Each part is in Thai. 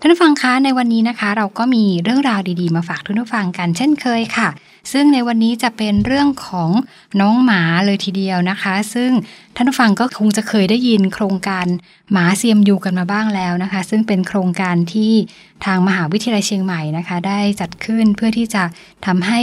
ท่านผู้ฟังคะในวันนี้นะคะ เราก็มีเรื่องราวดีๆ มาฝากท่านผู้ฟังกันเช่นเคยค่ะ ซึ่งในวันนี้จะเป็นเรื่องของน้องหมาเลยทีเดียวนะคะ ซึ่งท่านผู้ฟังก็คงจะเคยได้ยินโครงการหมาเซียมยูกันมาบ้างแล้วนะคะ ซึ่งเป็นโครงการที่ทางมหาวิทยาลัยเชียงใหม่นะคะ ได้จัดขึ้นเพื่อที่จะทำให้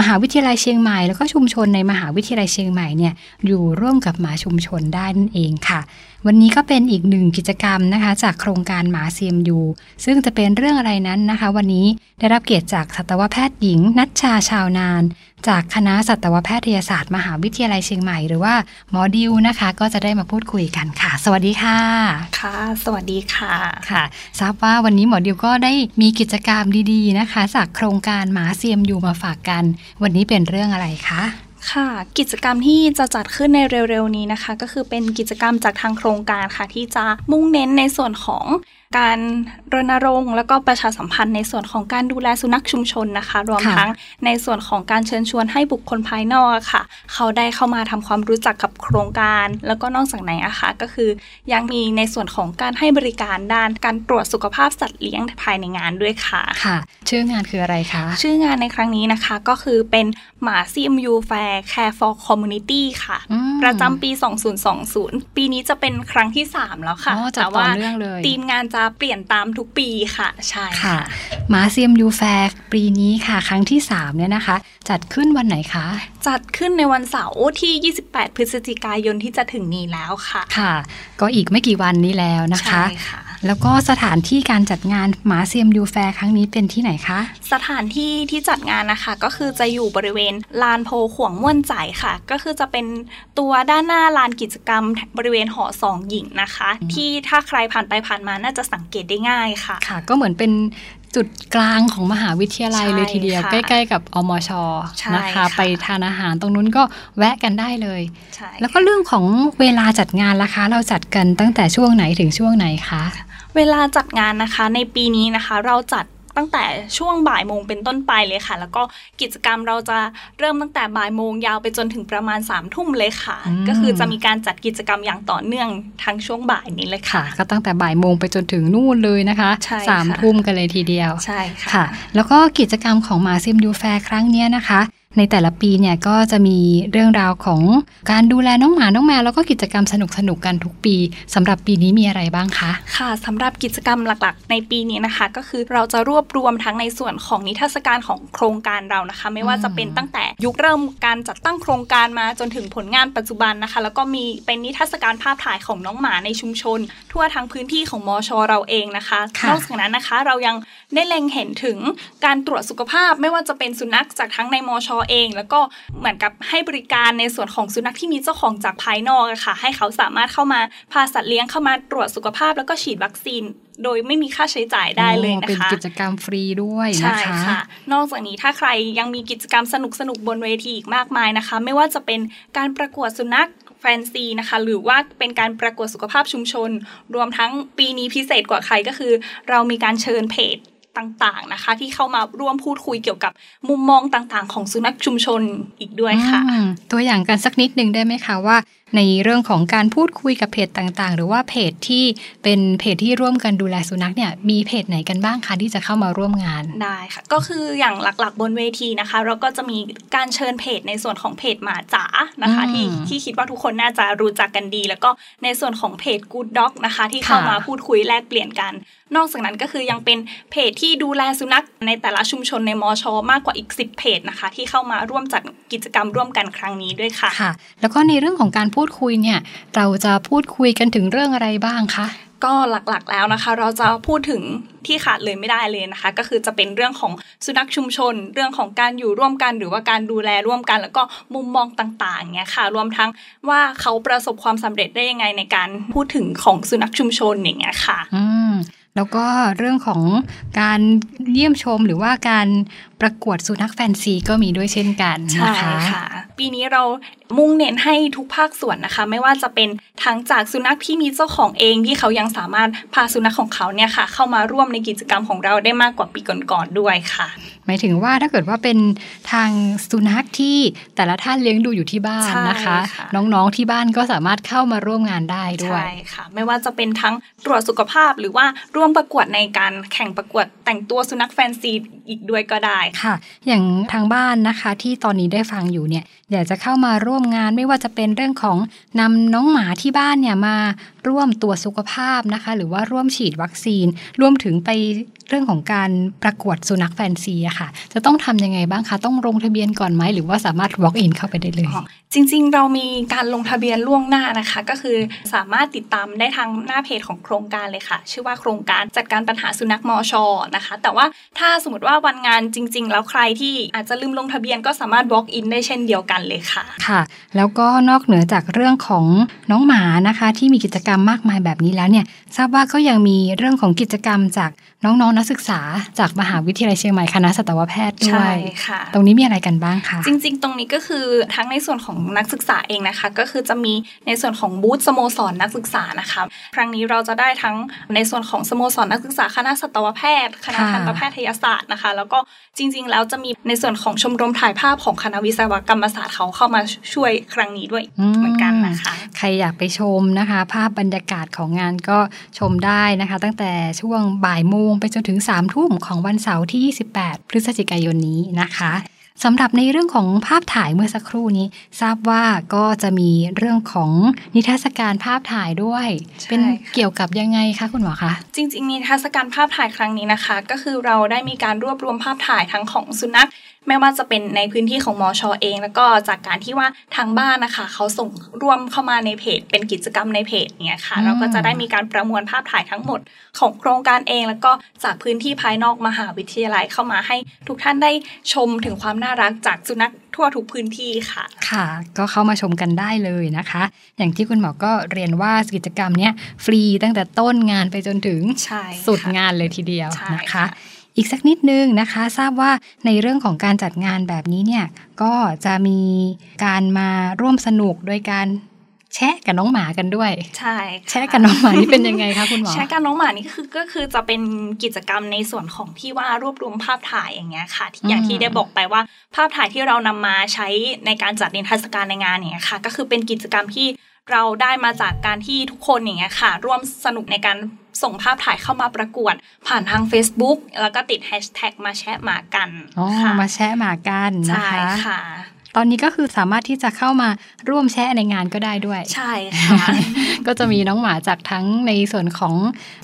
มหาวิทยาลัยเชียงใหม่แล้วก็ชุมชนในมหาวิทยาลัยเชียงใหม่เนี่ยอยู่ร่วมกับหมาชุมชนได้นั่นเองค่ะ วันนี้ก็เป็นอีกหนึ่งกิจกรรมนะคะ จากโครงการหมาเซียมยูซึ่งจะเป็นเรื่องอะไรนั้นนะคะ วันนี้ได้รับเกียรติจากสัตวแพทย์หญิง นัชชาชาวนาน จากคณะสัตวแพทยศาสตร์ มหาวิทยาลัยเชียงใหม่หรือว่าหมอดิวนะคะ ก็จะได้มาพูดคุยกันค่ะ สวัสดีค่ะ ค่ะ สวัสดีค่ะค่ะ ทราบว่าวันนี้หมอดิวก็ได้มีกิจกรรมดีๆนะคะ จากโครงการหมาเซียมยูมาฝากกัน วันนี้เป็นเรื่องอะไรคะค่ะกิจกรรมที่จะจัดขึ้นในเร็วๆนี้นะคะ ก็คือเป็นกิจกรรมจากทางโครงการค่ะ ที่จะมุ่งเน้นในส่วนของ การรณรงค์แล้วก็ประชาสัมพันธ์ในส่วนของการดูแลสุนัขชุมชนนะคะ รวมค่ะทั้งในส่วนของการเชิญชวนให้บุคคลภายนอกอะค่ะ เขาได้เข้ามาทำความรู้จักกับโครงการ แล้วก็นอกจากไหนอะค่ะก็คือ ยังมีในส่วนของการให้บริการด้านการตรวจสุขภาพสัตว์เลี้ยงภายในงานด้วยค่ะค่ะ ชื่องานคืออะไรคะ ชื่องานในครั้งนี้นะคะก็คือเป็นหมา CMU Fair Care for Community ค่ะอืมประจำปี 2020 ปีนี้จะเป็นครั้งที่ 3 แล้วค่ะอ๋อจัดแต่ว่าต่อเนื่องเลยทีมงานจะเปลี่ยนตามทุกปีค่ะ ใช่ค่ะหมา CMU Fair ปีนี้ค่ะ ครั้งที่ 3 เนี่ยนะคะ จัดขึ้นวันไหนคะ จัดขึ้นในวันเสาร์ที่ 28 พฤศจิกายนที่จะถึงนี้แล้วค่ะ ค่ะ ก็อีกไม่กี่วันนี้แล้วนะคะใช่ค่ะ แล้วก็สถานที่การจัดงานหมา CMU Fair ครั้งนี้เป็นที่ไหนคะ สถานที่ที่จัดงานนะคะ ก็คือจะอยู่บริเวณลานโพขวงม่วนใจค่ะ ก็คือจะเป็นตัวด้านหน้าลานกิจกรรมบริเวณหอสองหญิงนะคะ ที่ถ้าใครผ่านไปผ่านมาน่าจะสังเกตได้ง่ายค่ะ ค่ะ ก็เหมือนเป็นจุดกลางของมหาวิทยาลัยใช่เลยทีเดียวค่ะใกล้ ๆ กับอมชใช่นะคะค่ะไปทานอาหารตรงนู้นก็แวะกันได้เลยใช่แล้วก็เรื่องของเวลาจัดงานล่ะคะ เราจัดกันตั้งแต่ช่วงไหนถึงช่วงไหนคะ เวลาจัดงานนะคะในปีนี้นะคะเราจัดตั้งแต่ช่วงบ่ายโมงเป็นต้นไปเลยค่ะ แล้วก็กิจกรรมเราจะเริ่มตั้งแต่บ่ายโมงยาวไปจนถึงประมาณ3ามทุ่มเลยค่ะอืมก็คือจะมีการจัดกิจกรรมอย่างต่อเนื่องทั้งช่วงบ่ายนี้เลยค่ะค่ะก็ตั้งแต่บ่ายโมงไปจนถึงนู่นเลยนะคะใช่ค่ะสามทุ่มกันเลยทีเดียวใช่ค่ะค่ะแล้วก็กิจกรรมของหมา CMU Fair ครั้งเนี้ยนะคะ ในแต่ละปีเนี่ยก็จะมีเรื่องราวของการดูแลน้องหมาน้องแมวแล้วก็กิจกรรมสนุกๆกันทุกปีสำหรับปีนี้มีอะไรบ้างคะค่ะสำหรับกิจกรรมหลักๆ ในปีนี้นะคะ ก็คือเราจะรวบรวมทั้งในส่วนของนิทรรศการของโครงการเรานะคะ ไม่ว่าจะเป็นตั้งแต่ยุคเริ่มการจัดตั้งโครงการมาจนถึงผลงานปัจจุบันนะคะ แล้วก็มีเป็นนิทรรศการภาพถ่ายของน้องหมาในชุมชน ทั่วทั้งพื้นที่ของมอชเราเองนะคะค่ะนอกจากนั้นนะคะเรายังได้เล็งเห็นถึงการตรวจสุขภาพ ไม่ว่าจะเป็นสุนัขจากทั้งในมอชเอง แล้วก็เหมือนกับให้บริการในส่วนของสุนัขที่มีเจ้าของจากภายนอกอะค่ะ ให้เขาสามารถเข้ามาพาสัตว์เลี้ยงเข้ามาตรวจสุขภาพแล้วก็ฉีดวัคซีน โดยไม่มีค่าใช้จ่ายได้เลยโอ้นะเป็นคะกิจกรรมฟรีด้วยใช่นะคะค่ะ นอกจากนี้ถ้าใครยังมีกิจกรรมสนุกสนุกๆบนเวทีอีกมากมายนะคะ ไม่ว่าจะเป็นการประกวดสุนัขแฟนซีนะคะหรือว่าเป็นการประกวดสุขภาพชุมชน รวมทั้งปีนี้พิเศษกว่าใครก็คือ เรามีการเชิญเพจ ต่างๆนะคะ ที่เข้ามาร่วมพูดคุยเกี่ยวกับมุมมองต่างๆ ของสุนัขชุมชนอีกด้วยค่ะอืมตัวอย่างกันสักนิดหนึ่งได้ไหมคะว่า ในเรื่องของการพูดคุยกับเพจต่างๆ หรือว่าเพจที่เป็นเพจที่ร่วมกันดูแลสุนัขเนี่ยมีเพจไหนกันบ้างคะที่จะเข้ามาร่วมงานได้ค่ะก็คืออย่างหลักๆบนเวทีนะคะ เราก็จะมีการเชิญเพจในส่วนของเพจหมาจ๋านะคะอืมที่ที่คิดว่าทุกคนน่าจะรู้จักกันดี แล้วก็ในส่วนของเพจ Good Dog นะคะ ที่เข้าค่ะมาพูดคุยแลกเปลี่ยนกัน นอกจากนั้นก็คือยังเป็นเพจที่ดูแลสุนัขในแต่ละชุมชนในมอชอมากกว่าอีก 10 เพจนะคะ ที่เข้ามาร่วมจัดกิจกรรมร่วมกันครั้งนี้ด้วยค่ะค่ะ แล้วก็ในเรื่องของการพูดคุยเนี่ยเราจะพูดคุยกันถึงเรื่องอะไรบ้างคะก็หลักๆแล้วนะคะ เราจะพูดถึงที่ขาดเลยไม่ได้เลยนะคะ ก็คือจะเป็นเรื่องของสุนัขชุมชน เรื่องของการอยู่ร่วมกัน หรือว่าการดูแลร่วมกัน แล้วก็มุมมองต่างๆเนี่ยค่ะ รวมทั้งว่าเขาประสบความสำเร็จได้ยังไงในการพูดถึงของสุนัขชุมชนอย่างเงี้ยค่ะ อืม แล้วก็เรื่องของการเยี่ยมชมหรือว่าการประกวดสุนัขแฟนซีก็มีด้วยเช่นกันนะคะค่ะปีนี้เรามุ่งเน้นให้ทุกภาคส่วนนะคะ ไม่ว่าจะเป็นทั้งจากสุนัขที่มีเจ้าของเองที่เขายังสามารถพาสุนัขของเขาเนี่ยค่ะ เข้ามาร่วมในกิจกรรมของเราได้มากกว่าปีก่อนๆด้วยค่ะ หมายถึงว่าถ้าเกิดว่าเป็นทางสุนัขที่แต่ละท่านเลี้ยงดูอยู่ที่บ้านนะคะใช่ค่ะน้องๆที่บ้านก็สามารถเข้ามาร่วมงานได้ด้วยใช่ค่ะ ไม่ว่าจะเป็นทั้งตรวจสุขภาพหรือว่าร่วมประกวดในการแข่งประกวดแต่งตัวสุนัขแฟนซีอีกด้วยก็ได้ค่ะค่ะอย่างทางบ้านนะคะที่ตอนนี้ได้ฟังอยู่เนี่ยอยากจะเข้ามาร่วมงานไม่ว่าจะเป็นเรื่องของนำน้องหมาที่บ้านเนี่ยมา ร่วมตรวจสุขภาพนะคะ หรือว่าร่วมฉีดวัคซีน รวมถึงไปเรื่องของการประกวดสุนัขแฟนซีอะค่ะ จะต้องทำยังไงบ้างคะ ต้องลงทะเบียนก่อนไหม หรือว่าสามารถ walk in เข้าไปได้เลยอ๋อจริง ๆ เรามีการลงทะเบียนล่วงหน้านะคะ ก็คือสามารถติดตามได้ทางหน้าเพจของโครงการเลยค่ะ ชื่อว่าโครงการจัดการปัญหาสุนัขมอชอนะคะ แต่ว่าถ้าสมมติว่าวันงานจริง ๆ แล้วใครที่อาจจะลืมลงทะเบียนก็สามารถ walk in ได้เช่นเดียวกันเลยค่ะ ค่ะ แล้วก็นอกเหนือจากเรื่องของน้องหมานะคะ ที่มีกิจกรรมมากมายแบบนี้แล้วเนี่ยทราบว่าก็ยังมีเรื่องของกิจกรรมจาก น้องๆนนักศึกษาจากมหาวิทยาลัยเชียงใหม่คณะสัตวแพทย์ด้วใช่ยค่ะ ตรงนี้มีอะไรกันบ้างคะ จริง ๆ ตรงนี้ก็คือทั้งในส่วนของนักศึกษาเองนะคะ ก็คือจะมีในส่วนของบูธสโมสรนักศึกษานะคะ ครั้งนี้เราจะได้ทั้งในส่วนของสโมสรนักศึกษาคณะสัตวแพทย์ คณะค่ะทันตแพทยศาสตร์นะคะ แล้วก็จริง ๆ แล้วจะมีในส่วนของชมรมถ่ายภาพของคณะวิศวกรรมศาสตร์เขาเข้ามาช่วยครั้งนี้ด้วยเหมือนกันนะคะ ใครอยากไปชมนะคะ ภาพบรรยากาศของงานก็ชมได้นะคะ ตั้งแต่ช่วงบ่ายโมงไปจนถึง3ามทุ่มของวันเสาร์ที่ 28 พฤศจิกายนนี้นะคะสำหรับในเรื่องของภาพถ่ายเมื่อสักครู่นี้ ทราบว่าก็จะมีเรื่องของนิทรรศการภาพถ่ายด้วยใช่เป็นค่ะเกี่ยวกับยังไงคะคุณหมอคะจริง ๆ นิทรรศการภาพถ่ายครั้งนี้นะคะ ก็คือเราได้มีการรวบรวมภาพถ่ายทั้งของสุนัข ไม่ว่าจะเป็นในพื้นที่ของมอชอเอง แล้วก็จากการที่ว่าทางบ้านนะคะ เขาส่งร่วมเข้ามาในเพจ เป็นกิจกรรมในเพจเนี่ยค่ะอืมเราก็จะได้มีการประมวลภาพถ่ายทั้งหมดของโครงการเอง แล้วก็จากพื้นที่ภายนอกมหาวิทยาลัยเข้ามาให้ทุกท่านได้ชมถึงความน่ารักจากสุนัขทั่วทุกพื้นที่ค่ะ ค่ะ ก็เข้ามาชมกันได้เลยนะคะ อย่างที่คุณหมอก็เรียนว่ากิจกรรมเนี้ยฟรีตั้งแต่ต้นงานไปจนถึงใช่ค่ะสุดงานเลยทีเดียวใช่นะคะค่ะ อีกสักนิดนึงนะคะ ทราบว่าในเรื่องของการจัดงานแบบนี้เนี่ยก็จะมีการมาร่วมสนุกโดยการแชะกับน้องหมากันด้วย ใช่ค่แชะกับน้องหมานี่เป็นยังไงคะคุณหมอใช้การน้องหมานี่คือก็คือจะเป็นกิจกรรมในส่วนของที่ว่ารวบรวมภาพถ่ายอย่างเงี้ยค่ะที่อย่างอืมที่ได้บอกไปว่าภาพถ่ายที่เรานำมาใช้ในการจัดนิทรรศการในงานอย่างเงี้ยค่ะ ก็คือเป็นกิจกรรมที่เราได้มาจากการที่ทุกคนอย่างเงี้ยค่ะ ร่วมสนุกในการ ส่งภาพถ่ายเข้ามาประกวด ผ่านทาง Facebook แล้วก็ติดแฮชแท็กมาแชะหมากันอ๋อค่ะมาแชะหมากันนะใช่คะค่ะตอนนี้ก็คือสามารถที่จะเข้ามาร่วมแชะในงานก็ได้ด้วย ใช่ค่ะ ก็จะมีน้องหมาจากทั้งในส่วนของ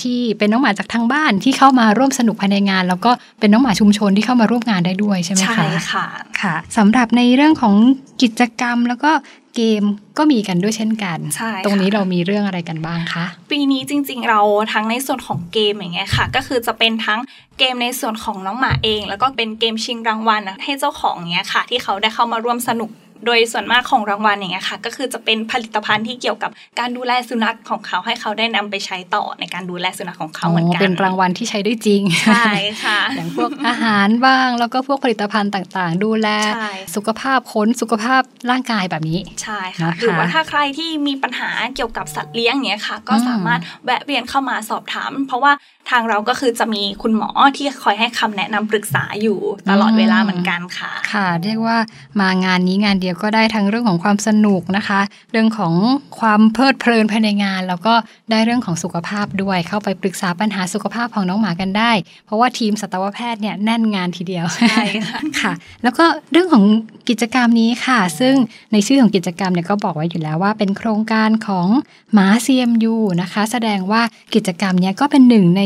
ที่เป็นน้องหมาจากทางบ้านที่เข้ามาร่วมสนุกภายในงาน แล้วก็เป็นน้องหมาชุมชนที่เข้ามาร่วมงานได้ด้วยใช่ไหมคะใช่ค่ะค่ะสำหรับในเรื่องของกิจกรรมแล้วก็เกมก็มีกันด้วยเช่นกันใช่ค่ะตรงนี้เรามีเรื่องอะไรกันบ้างคะ ปีนี้จริงๆ เราทั้งในส่วนของเกมอย่างเงี้ยค่ะ ก็คือจะเป็นทั้งเกมในส่วนของน้องหมาเอง แล้วก็เป็นเกมชิงรางวัลนะให้เจ้าของเงี้ยค่ะ ที่เขาได้เข้ามาร่วมสนุก โดยส่วนมากของรางวัลอย่างเงี้ยค่ะ ก็คือจะเป็นผลิตภัณฑ์ที่เกี่ยวกับการดูแลสุนัขของเขาให้เขาได้นำไปใช้ต่อในการดูแลสุนัขของเขาเหมือนกันเป็นรางวัลที่ใช้ได้จริงใช่ค่ะอย่างพวกอาหารบ้าง แล้วก็พวกผลิตภัณฑ์ต่างๆ ดูแลใช่สุขภาพขนสุขภาพร่างกายแบบนี้ใช่ค่ะนะคะหรือว่าถ้าใครที่มีปัญหาเกี่ยวกับสัตว์เลี้ยงอย่างเงี้ยค่ะ ก็อืมสามารถแวะเวียนเข้ามาสอบถาม เพราะว่าทางเราก็คือจะมีคุณหมอที่คอยให้คำแนะนำปรึกษาอยู่ตลอดเวลาเหมือนกันค่ะ ค่ะ เรียกว่ามางานนี้งานเดียวก็ได้ทั้งเรื่องของความสนุกนะคะ เรื่องของความเพลิดเพลินภายในงาน แล้วก็ได้เรื่องของสุขภาพด้วย เข้าไปปรึกษาปัญหาสุขภาพของน้องหมากันได้ เพราะว่าทีมสัตวแพทย์เนี่ยแน่นงานทีเดียวใช่ค่ะค่ะแล้วก็เรื่องของกิจกรรมนี้ค่ะ ซึ่งในชื่อของกิจกรรมเนี่ยก็บอกไว้อยู่แล้วว่าเป็นโครงการของหมา CMU นะคะ แสดงว่ากิจกรรมเนี้ยก็เป็นหนึ่งใน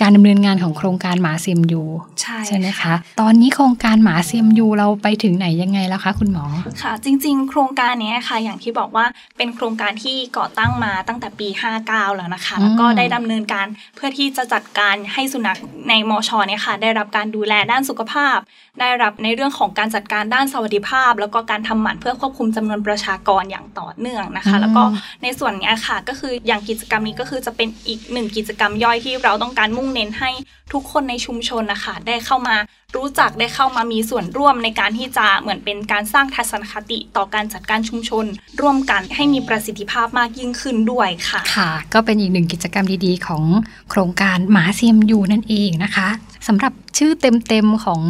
การดำเนินงานของโครงการหมา CMU ใช่ใช่ไหมคะตอนนี้โครงการหมา CMU เราไปถึงไหนยังไงแล้วคะคุณหมอค่ะ จริง ๆ โครงการเนี้ยค่ะอย่างที่บอกว่าเป็นโครงการที่ก่อตั้งมาตั้งแต่ปี 59 แล้วนะคะอืมแล้วก็ได้ดำเนินการเพื่อที่จะจัดการให้สุนัขในมชเนี่ยค่ะ ได้รับการดูแลด้านสุขภาพ ได้รับในเรื่องของการจัดการด้านสวัสดิภาพ แล้วก็การทำหมันเพื่อควบคุมจำนวนประชากรอย่างต่อเนื่องนะคะ แล้วก็ในส่วนเนี้ยค่ะก็คืออย่างกิจกรรมนี้ก็คือจะเป็นอีกหนึ่งกิจกรรมย่อยที่เราต้องการมุ่งมุ่งเน้นให้ทุกคนในชุมชนนะคะได้เข้ามารู้จักได้เข้ามามีส่วนร่วมในการที่จะเหมือนเป็นการสร้างทัศนคติต่อการจัดการชุมชน ร่วมกันให้มีประสิทธิภาพมากยิ่งขึ้นด้วยค่ะ ค่ะ ก็เป็นอีกหนึ่งกิจกรรมดีๆ ของโครงการหมาเซียมยูนั่นเองนะคะ สำหรับชื่อเต็มๆของ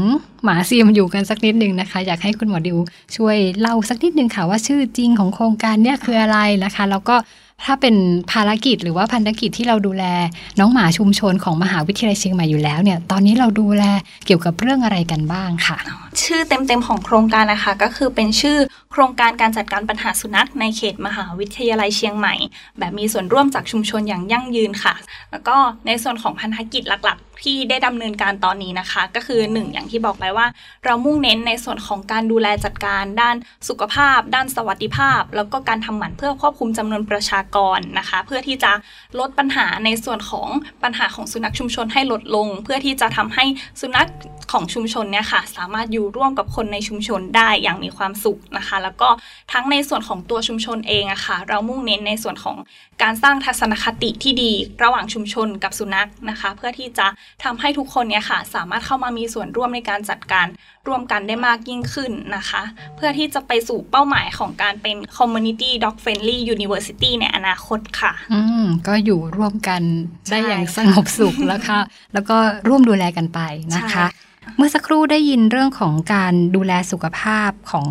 หมาซีมอยู่กันสักนิดหนึ่งนะคะ อยากให้คุณหมอดิวช่วยเล่าสักนิดหนึ่งค่ะว่าชื่อจริงของโครงการเนี่ยคืออะไรนะคะ แล้วก็ ถ้าเป็นภารกิจหรือว่าพันธกิจที่เราดูแล น้องหมาชุมชนของมหาวิทยาลัยเชียงใหม่อยู่แล้วเนี่ย ตอนนี้เราดูแลเกี่ยวกับเรื่องอะไรกันบ้างค่ะ ชื่อเต็มๆของโครงการนะคะ ก็คือเป็นชื่อโครงการการจัดการปัญหาสุนัขในเขตมหาวิทยาลัยเชียงใหม่ แบบมีส่วนร่วมจากชุมชนอย่างยั่งยืนค่ะ แล้วก็ในส่วนของพันธกิจหลักๆ ที่ได้ดำเนินการตอนนี้นะคะ ก็คือหนึ่งอย่างที่บอกไปว่า เรามุ่งเน้นในส่วนของการดูแลจัดการ ด้านสุขภาพ ด้านสวัสดิภาพ แล้วก็การทำหมันเพื่อควบคุมจำนวนประชากรนะคะ เพื่อที่จะลดปัญหาในส่วนของปัญหาของสุนัขชุมชนให้ลดลง เพื่อที่จะทำให้สุนัข ของชุมชนเนี่ยค่ะ สามารถอยู่ร่วมกับคนในชุมชนได้อย่างมีความสุขนะคะ แล้วก็ทั้งในส่วนของตัวชุมชนเองอะค่ะ เรามุ่งเน้นในส่วนของการสร้างทัศนคติที่ดีระหว่างชุมชนกับสุนัขนะคะ เพื่อที่จะทำให้ทุกคนเนี่ยค่ะ สามารถเข้ามามีส่วนร่วมในการจัดการร่วมกันได้มากยิ่งขึ้นนะคะ เพื่อที่จะไปสู่เป้าหมายของการเป็น community dog friendly university ในอนาคตค่ะ อืมก็อยู่ร่วมกันได้อย่างสงบสุขแล้วค่ะ แล้วก็ร่วมดูแลกันไปนะคะ เมื่อสักครู่ได้ยินเรื่องของการดูแลสุขภาพของ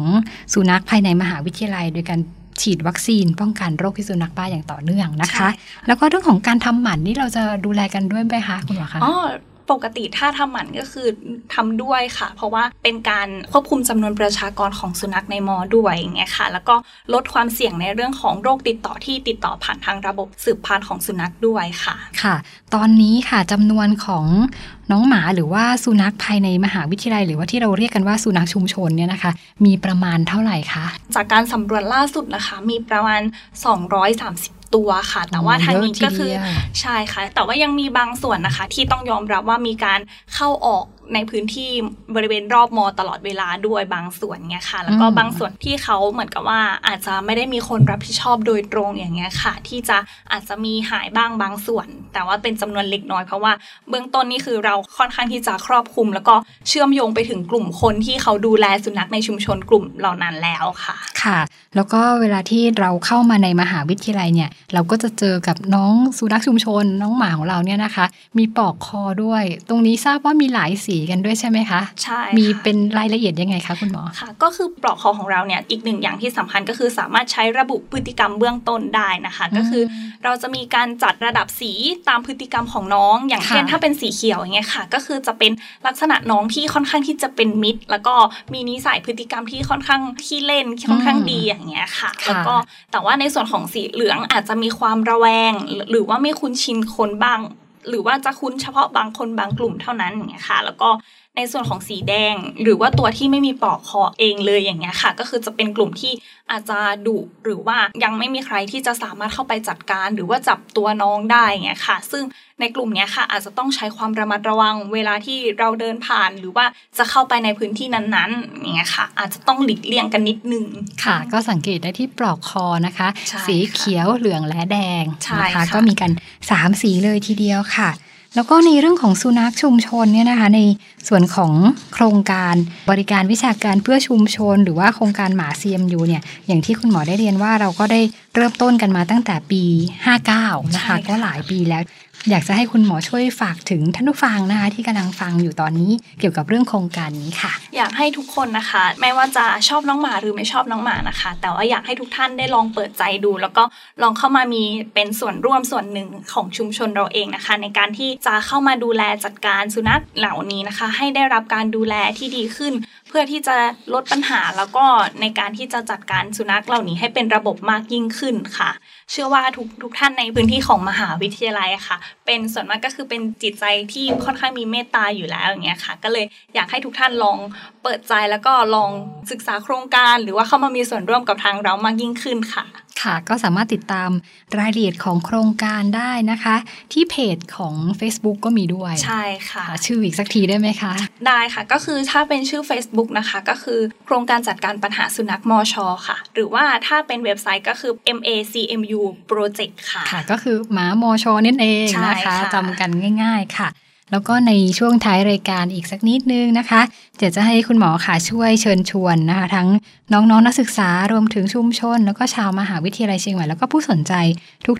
สุนัขภายในมหาวิทยาลัย โดยการฉีดวัคซีนป้องกันโรคพิษสุนัขบ้าอย่างต่อเนื่องนะคะ แล้วก็เรื่องของการทำหมันนี่เราจะดูแลกันด้วยไหมคะคุณหมอคะอ๋อ ปกติถ้าทำหมันก็คือทำด้วยค่ะ เพราะว่าเป็นการควบคุมจำนวนประชากรของสุนัขในมอด้วยอย่างเงี้ยค่ะ แล้วก็ลดความเสี่ยงในเรื่องของโรคติดต่อที่ติดต่อผ่านทางระบบสืบพันธุ์ของสุนัขด้วยค่ะ ค่ะ ตอนนี้ค่ะจำนวนของน้องหมาหรือว่าสุนัขภายในมหาวิทยาลัย หรือว่าที่เราเรียกกันว่าสุนัขชุมชนเนี่ยนะคะ มีประมาณเท่าไหร่คะ จากการสำรวจล่าสุดนะคะ มีประมาณ 230 ตัวค่ะ แต่ว่าทางนี้ก็คือเยอะทีเดียวใช่ค่ะ แต่ว่ายังมีบางส่วนนะคะ ที่ต้องยอมรับว่ามีการเข้าออก ในพื้นที่บริเวณรอบมอตลอดเวลาด้วยบางส่วนเงี้ยค่ะ แล้วก็บางส่วนที่เขาเหมือนกับว่าอาจจะไม่ได้มีคนรับผิดชอบโดยตรงอย่างเงี้ยค่ะ ที่จะอาจจะมีหายบ้างบางส่วน แต่ว่าเป็นจำนวนเล็กน้อยเพราะว่าเบื้องต้นนี่คือเราค่อนข้างที่จะครอบคลุม แล้วก็เชื่อมโยงไปถึงกลุ่มคนที่เขาดูแลสุนัขในชุมชนกลุ่มเหล่านั้นแล้วค่ะ ค่ะ แล้วก็เวลาที่เราเข้ามาในมหาวิทยาลัยเนี่ย เราก็จะเจอกับน้องสุนัขชุมชน น้องหมาของเราเนี่ยนะคะ มีปลอกคอด้วย ตรงนี้ทราบว่ามีหลายสีกันด้วยใช่ไหมคะ ใช่ มีค่ะเป็นรายละเอียดยังไงคะคุณหมอ ค่ะ ก็คือปลอกคอของเราเนี่ยอีกหนึ่งอย่างที่สำคัญก็คือสามารถใช้ระบุพฤติกรรมเบื้องต้นได้นะคะ ก็คือเราจะมีการจัดระดับสีตามพฤติกรรมของน้อง อย่างเช่นค่ะถ้าเป็นสีเขียวอย่างเงี้ยค่ะ ก็คือจะเป็นลักษณะน้องที่ค่อนข้างที่จะเป็นมิตร แล้วก็มีนิสัยพฤติกรรมที่ค่อนข้างที่เล่นค่อนข้างดีอย่างเงี้ยค่ะค่ะแล้วก็แต่ว่าในส่วนของสีเหลืองอาจจะมีความระแวง หรือหรือว่าไม่คุ้นชินคนบ้าง หรือว่าจะคุ้นเฉพาะบางคนบางกลุ่มเท่านั้นอย่างเงี้ยค่ะ แล้วก็ ในส่วนของสีแดง หรือว่าตัวที่ไม่มีปลอกคอเองเลยอย่างเงี้ยค่ะ ก็คือจะเป็นกลุ่มที่อาจจะดุหรือว่ายังไม่มีใครที่จะสามารถเข้าไปจัดการ หรือว่าจับตัวน้องได้อย่างเงี้ยค่ะ ซึ่งในกลุ่มเนี้ยค่ะ อาจจะต้องใช้ความระมัดระวังเวลาที่เราเดินผ่าน หรือว่าจะเข้าไปในพื้นที่นั้นๆอย่างเงี้ยค่ะ อาจจะต้องหลีกเลี่ยงกันนิดนึงค่ะ ก็สังเกตได้ที่ปลอกคอนะคะใช่สีเขียวเหลืองและแดงใช่นะคะค่ะก็มีกัน 3 สีเลยทีเดียวค่ะ แล้วก็ในเรื่องของสุนัขชุมชนเนี่ยนะคะ ในส่วนของโครงการบริการวิชาการเพื่อชุมชน หรือว่าโครงการหมา CMU เนี่ยอย่างที่คุณหมอได้เรียนว่าเราก็ได้เริ่มต้นกันมาตั้งแต่ปี 59 นะคะใช่ค่ะก็หลายปีแล้วอยากจะให้คุณหมอช่วยฝากถึงท่านผู้ฟังนะคะที่กำลังฟังอยู่ตอนนี้เกี่ยวกับเรื่องโครงการนี้ค่ะ อยากให้ทุกคนนะคะ ไม่ว่าจะชอบน้องหมาหรือไม่ชอบน้องหมานะคะ แต่ว่าอยากให้ทุกท่านได้ลองเปิดใจดู แล้วก็ลองเข้ามามีเป็นส่วนร่วมส่วนหนึ่งของชุมชนเราเองนะคะ ในการที่จะเข้ามาดูแลจัดการสุนัขเหล่านี้นะคะ ให้ได้รับการดูแลที่ดีขึ้น พื่อที่จะลดปัญหาแล้วก็ในการที่จะจัดการสุนัขเหล่านี้ให้เป็นระบบมากยิ่งขึ้นค่ะ เชื่อว่าทุกทุกท่านในพื้นที่ของมหาวิทยาลัยค่ะ เป็นส่วนมากก็คือเป็นจิตใจที่ค่อนข้างมีเมตตาอยู่แล้วอย่างเงี้ยค่ะ ก็เลยอยากให้ทุกท่านลองเปิดใจแล้วก็ลองศึกษาโครงการ หรือว่าเข้ามามีส่วนร่วมกับทางเรามากยิ่งขึ้นค่ะ ค่ะ ก็สามารถติดตามรายละเอียดของโครงการได้นะคะ ที่เพจของ Facebook ก็มีด้วย ใช่ค่ะ ชื่ออีกสักทีได้ไหมคะ ได้ค่ะ ก็คือถ้าเป็นชื่อ Facebook นะคะ ก็คือโครงการจัดการปัญหาสุนัขมอชอค่ะ หรือว่าถ้าเป็นเว็บไซต์ก็คือ MACMU Project ค่ะ ค่ะ ก็คือหมามอชอนั่นเองใช่นะคะค่ะจำกันง่าย ๆ ค่ะ แล้วก็ในช่วงท้ายรายการอีกสักนิดนึงนะคะเดี๋ยวจะให้คุณหมอค่ะช่วยเชิญชวนนะคะ ทั้งน้องๆนนักศึกษารวมถึงชุมชน แล้วก็ชาวมหาวิทยาลัยเชียงใหม่แล้วก็ผู้สนใจ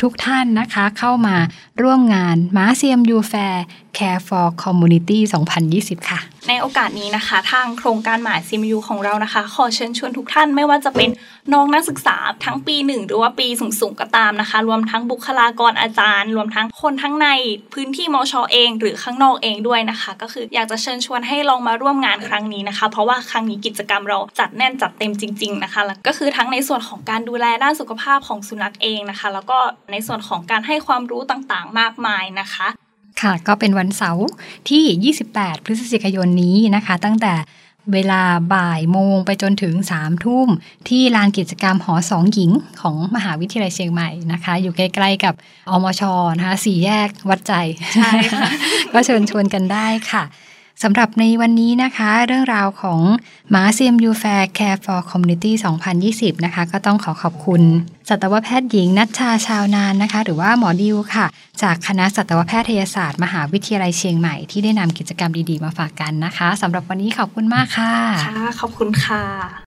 ทุกๆทท่านนะคะ เข้ามาร่วมงานมาเซียมยูแฟร์ Care for Community 2020 ค่ะ ในโอกาสนี้นะคะ ทางโครงการหมาซิมยูของเรานะคะ ขอเชิญชวนทุกท่านไม่ว่าจะเป็นน้องนักศึกษาทั้งปีหนึ่งหรือว่าปีสูงๆก็ตามนะคะ รวมทั้งบุคลากรอาจารย์ รวมทั้งคนทั้งในพื้นที่มอชอเอง หรือข้างนอกเองด้วยนะคะ ก็คืออยากจะเชิญชวนให้ลองมาร่วมงานครั้งนี้นะคะ เพราะว่าครั้งนี้กิจกรรมเราจัดแน่นจัดเต็มจริง ๆนะคะแล้วก็คือทั้งในส่วนของการดูแลด้านสุขภาพของสุนัขเองนะคะ แล้วก็ในส่วนของการให้ความรู้ต่างๆ มากมายนะคะค่ะก็เป็นวันเสาร์ที่ 28 พฤศจิกายนนี้นะคะ ตั้งแต่ เวลาบ่ายโมงไปจนถึง3ทุ่ม ที่ลานกิจกรรมหอสองหญิงของมหาวิทยาลัยเชียงใหม่นะคะ อยู่ใกล้ๆกับอมชนะคะสี่แยกวัดใจใช่ค่ะก็เชิญชวนกันได้ค่ะ สำหรับในวันนี้นะคะ เรื่องราวของหมา CMU Fair Care for Community 2020 นะคะ ก็ต้องขอขอบคุณ สัตวแพทย์หญิงนัชชาชาวนานนะคะ หรือว่าหมอดิวค่ะ จากคณะสัตวแพทยศาสตร์ มหาวิทยาลัยเชียงใหม่ที่ได้นำกิจกรรมดีๆมาฝากกันนะคะสำหรับวันนี้ขอบคุณมากค่ะค่ะขอบคุณค่ะ